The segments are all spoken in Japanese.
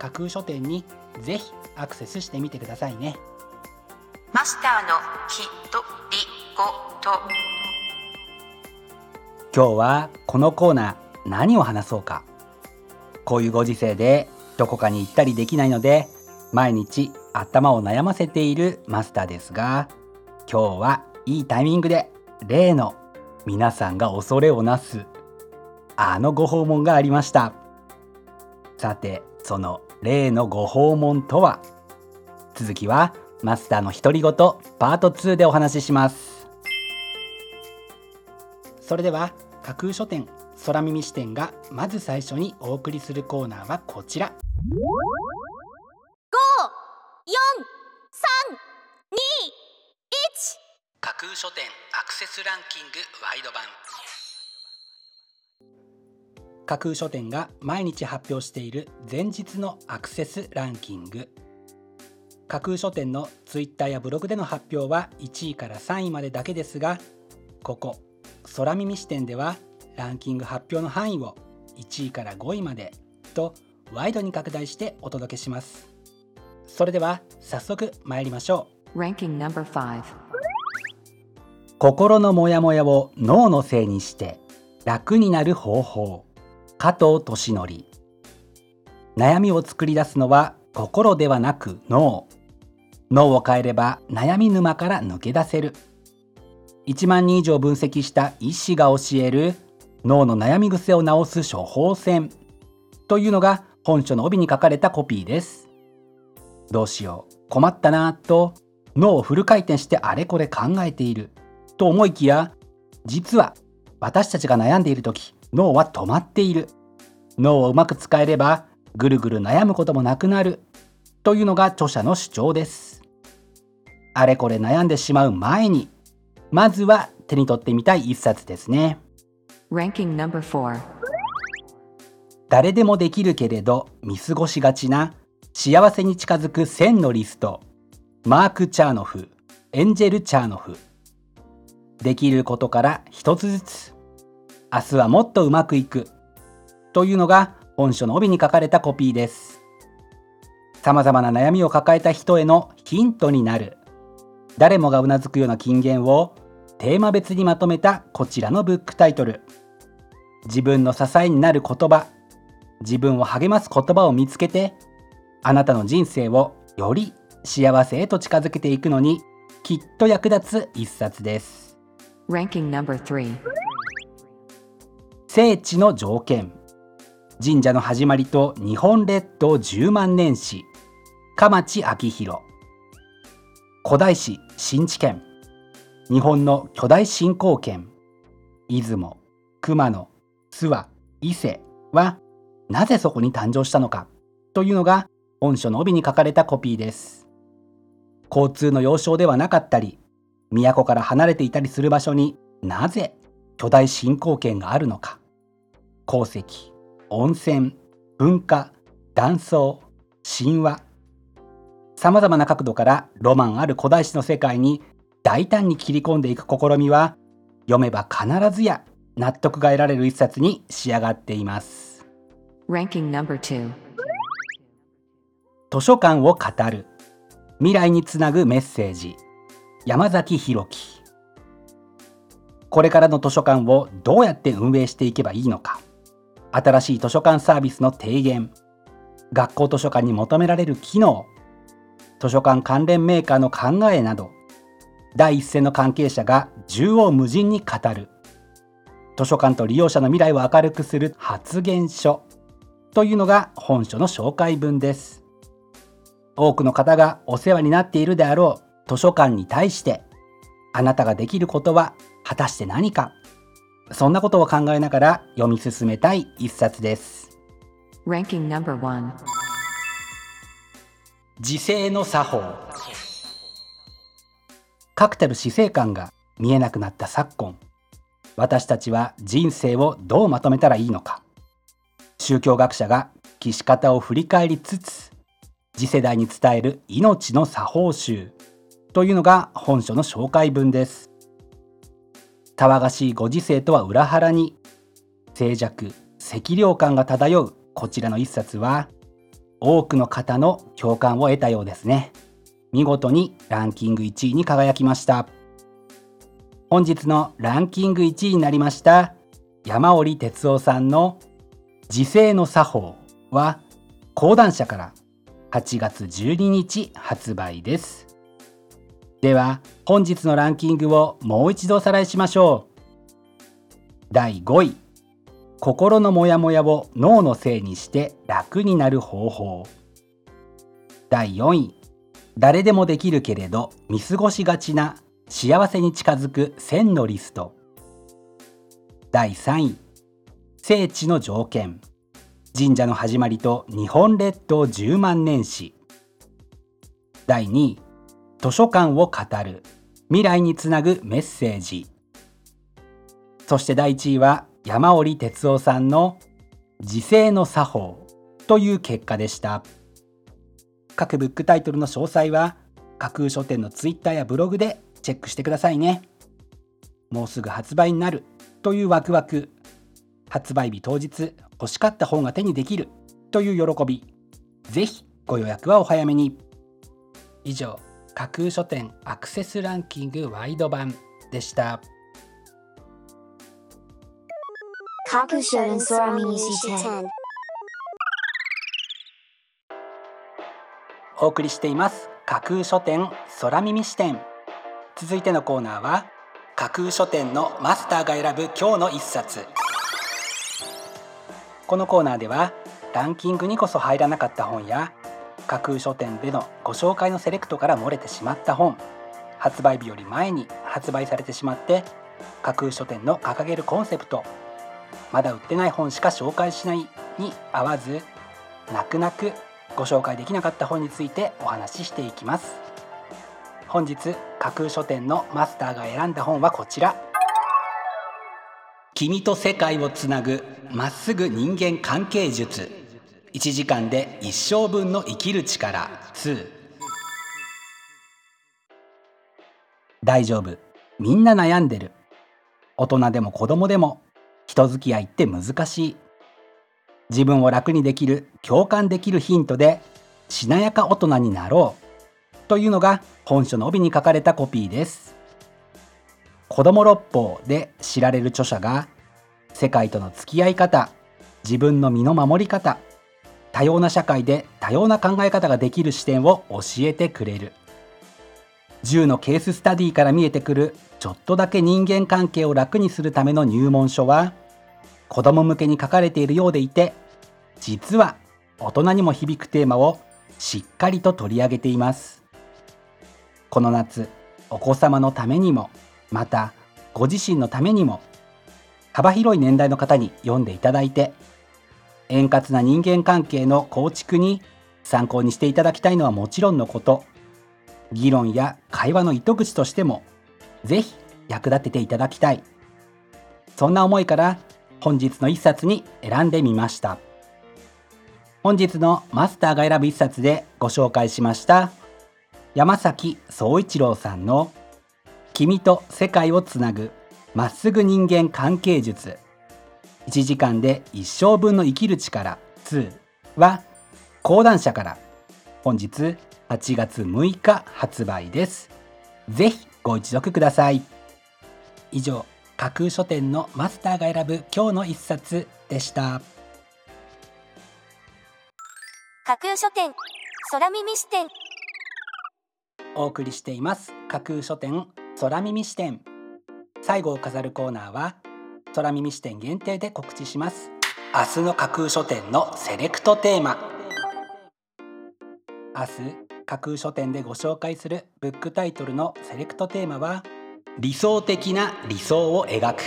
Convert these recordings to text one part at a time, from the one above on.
架空書店にぜひアクセスしてみてくださいね。マスターのひとりごと。今日はこのコーナー何を話そうか。こういうご時世でどこかに行ったりできないので毎日頭を悩ませているマスターですが今日はいいタイミングで例の皆さんが恐れをなすあのご訪問がありました。さてその例のご訪問とは？続きはマスターの独り言パート2でお話しします。それでは架空書店空耳視点がまず最初にお送りするコーナーはこちら。架空書店アクセスランキングワイド版架空書店が毎日発表している前日のアクセスランキング。架空書店のツイッターやブログでの発表は1位から3位までだけですがここ空耳視点ではランキング発表の範囲を1位から5位までとワイドに拡大してお届けします。それでは早速参りましょう。Ranking number 5心のモヤモヤを脳のせいにして楽になる方法加藤俊則悩みを作り出すのは心ではなく脳。脳を変えれば悩み沼から抜け出せる。1万人以上分析した医師が教える脳の悩み癖を治す処方箋。というのが本書の帯に書かれたコピーです。どうしよう。困ったなぁと脳をフル回転してあれこれ考えていると思いきや実は私たちが悩んでいる時脳は止まっている。脳をうまく使えればぐるぐる悩むこともなくなる。というのが著者の主張です。あれこれ悩んでしまう前にまずは手に取ってみたい一冊ですね。Ranking number 4誰でもできるけれど見過ごしがちな幸せに近づく1000のリスト。マーク・チャーノフエンジェル・チャーノフ。できることから一つずつ明日はもっとうまくいく。というのが本書の帯に書かれたコピーです。様々な悩みを抱えた人へのヒントになる。誰もがうなずくような金言をテーマ別にまとめたこちらのブックタイトル。自分の支えになる言葉。自分を励ます言葉を見つけてあなたの人生をより幸せへと近づけていくのにきっと役立つ一冊です。聖地の条件。神社の始まりと日本列島10万年史。蒲地昭弘古代史新知県日本の巨大信仰圏出雲熊野諏訪伊勢はなぜそこに誕生したのか。というのが本書の帯に書かれたコピーです。交通の要衝ではなかったり都から離れていたりする場所になぜ巨大信仰圏があるのか。鉱石温泉文化断層神話。さまざまな角度からロマンある古代史の世界に大胆に切り込んでいく試みは読めば必ずや納得が得られる一冊に仕上がっています。Ranking number 2図書館を語る。未来につなぐメッセージ。山崎弘樹。これからの図書館をどうやって運営していけばいいのか新しい図書館サービスの提言。学校図書館に求められる機能。図書館関連メーカーの考えなど。第一線の関係者が縦横無尽に語る。図書館と利用者の未来を明るくする発言書。というのが本書の紹介文です。多くの方がお世話になっているであろう図書館に対してあなたができることは果たして何か。そんなことを考えながら読み進めたい一冊です.自制の作法。確たる死生観が見えなくなった昨今私たちは人生をどうまとめたらいいのか。宗教学者が生き方を振り返りつつ次世代に伝える命の作法集というのが本書の紹介文です騒がしいご時世とは裏腹に静寂赤涼感が漂うこちらの一冊は多くの方の共感を得たようですね。見事にランキング1位に輝きました。本日のランキング1位になりました山折哲夫さんの時世の作法は講談社から8月12日発売です。では本日のランキングをもう一度おさらいしましょう。第5位。心のモヤモヤを脳のせいにして楽になる方法。第4位。誰でもできるけれど見過ごしがちな幸せに近づく1000のリスト。第3位。聖地の条件。神社の始まりと日本列島10万年史。第2位。図書館を語る。未来につなぐメッセージ。そして第1位は山折哲夫さんの時世の作法という結果でした。各ブックタイトルの詳細は架空書店のツイッターやブログでチェックしてくださいね。もうすぐ発売になるというワクワク。発売日当日欲しかった本が手にできるという喜び。ぜひご予約はお早めに。以上。架空書店アクセスランキングワイド版でした。架空書店空耳視点お送りしています。架空書店空耳視点続いてのコーナーは架空書店のマスターが選ぶ今日の一冊。このコーナーではランキングにこそ入らなかった本や架空書店でのご紹介のセレクトから漏れてしまった本。発売日より前に発売されてしまって架空書店の掲げるコンセプトまだ売ってない本しか紹介しないに合わず泣く泣くご紹介できなかった本についてお話ししていきます。本日架空書店のマスターが選んだ本はこちら。君と世界をつなぐまっすぐ人間関係術。1時間で一生分の生きる力。2大丈夫。みんな悩んでる。大人でも子供でも。人付き合いって難しい。自分を楽にできる。共感できるヒントで。しなやか大人になろう。というのが本書の帯に書かれたコピーです。子供六法で知られる著者が世界との付き合い方自分の身の守り方多様な社会で多様な考え方ができる視点を教えてくれる。10のケーススタディから見えてくるちょっとだけ人間関係を楽にするための入門書は子供向けに書かれているようでいて実は大人にも響くテーマをしっかりと取り上げています。この夏お子様のためにもまたご自身のためにも幅広い年代の方に読んでいただいて円滑な人間関係の構築に参考にしていただきたいのはもちろんのこと。議論や会話の糸口としてもぜひ役立てていただきたい。そんな思いから本日の一冊に選んでみました。本日のマスターが選ぶ一冊でご紹介しました山崎総一郎さんの「君と世界をつなぐまっすぐ人間関係術」1時間で一生分の生きる力2は講談社から。本日8月6日発売です。ぜひご一読ください。以上架空書店のマスターが選ぶ今日の一冊でした。架空書店空耳視点。お送りしています。架空書店空耳視点。最後を飾るコーナーは空耳視点限定で告知します。明日の架空書店のセレクトテーマ。明日架空書店でご紹介するブックタイトルのセレクトテーマは理想的な理想を描く。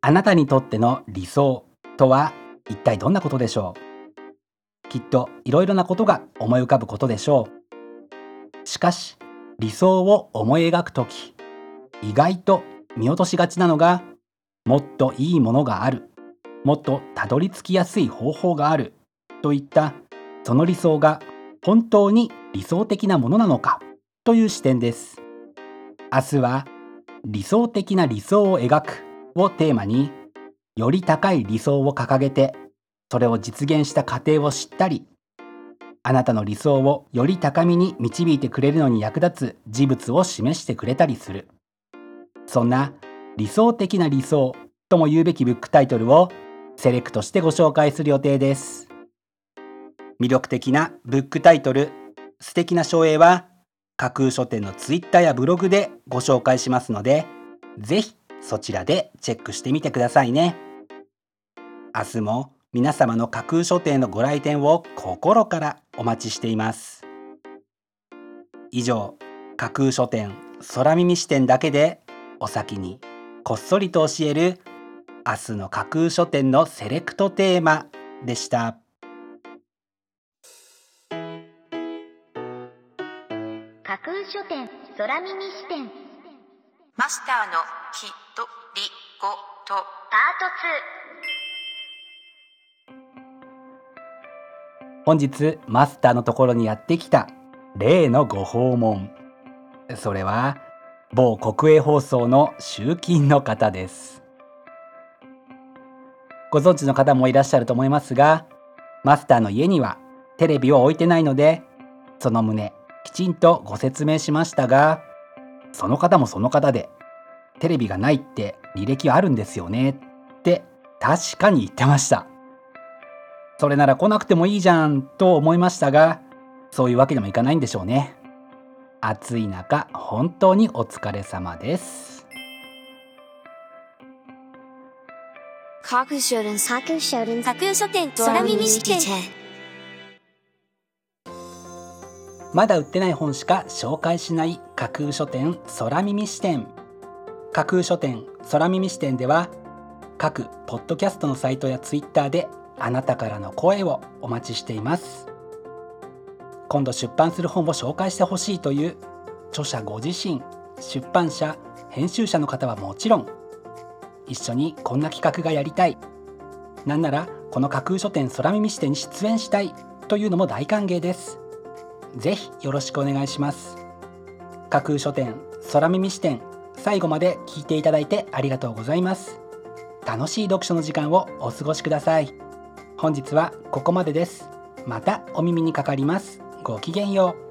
あなたにとっての理想とは一体どんなことでしょう？きっといろいろなことが思い浮かぶことでしょう。しかし理想を思い描くとき意外と見落としがちなのがもっといいものがある。もっとたどり着きやすい方法がある。といったその理想が本当に理想的なものなのか。という視点です。明日は理想的な理想を描く。をテーマにより高い理想を掲げてそれを実現した過程を知ったりあなたの理想をより高みに導いてくれるのに役立つ事物を示してくれたりする。そんな理想的な理想とも言うべきブックタイトルをセレクトしてご紹介する予定です。魅力的なブックタイトル素敵な照英は架空書店のツイッターやブログでご紹介しますのでぜひそちらでチェックしてみてくださいね。明日も皆様の架空書店のご来店を心からお待ちしています。以上架空書店空耳視点だけでお先にこっそりと教える明日の架空書店のセレクトテーマでした。架空書店空耳視点。マスターのひとりごと。パ本日マスターのところにやってきた例のご訪問。それは某国営放送の集金の方です。ご存知の方もいらっしゃると思いますがマスターの家にはテレビを置いてないのでその旨きちんとご説明しましたがその方もその方でテレビがないって履歴はあるんですよねって確かに言ってました。それなら来なくてもいいじゃんと思いましたがそういうわけにもいかないんでしょうね。暑い中本当にお疲れ様です。ート架空書店架空書店架空書店空耳視点まだ売ってない本しか紹介しない架空書店空耳視点。架空書店空耳視点では各ポッドキャストのサイトやツイッターであなたからの声をお待ちしています今度出版する本を紹介してほしいという著者ご自身出版社編集者の方はもちろん一緒にこんな企画がやりたい。なんならこの架空書店空耳視点に出演したいというのも大歓迎です。ぜひよろしくお願いします。架空書店空耳視点最後まで聞いていただいてありがとうございます。楽しい読書の時間をお過ごしください。本日はここまでです。またお耳にかかります。ごきげんよう。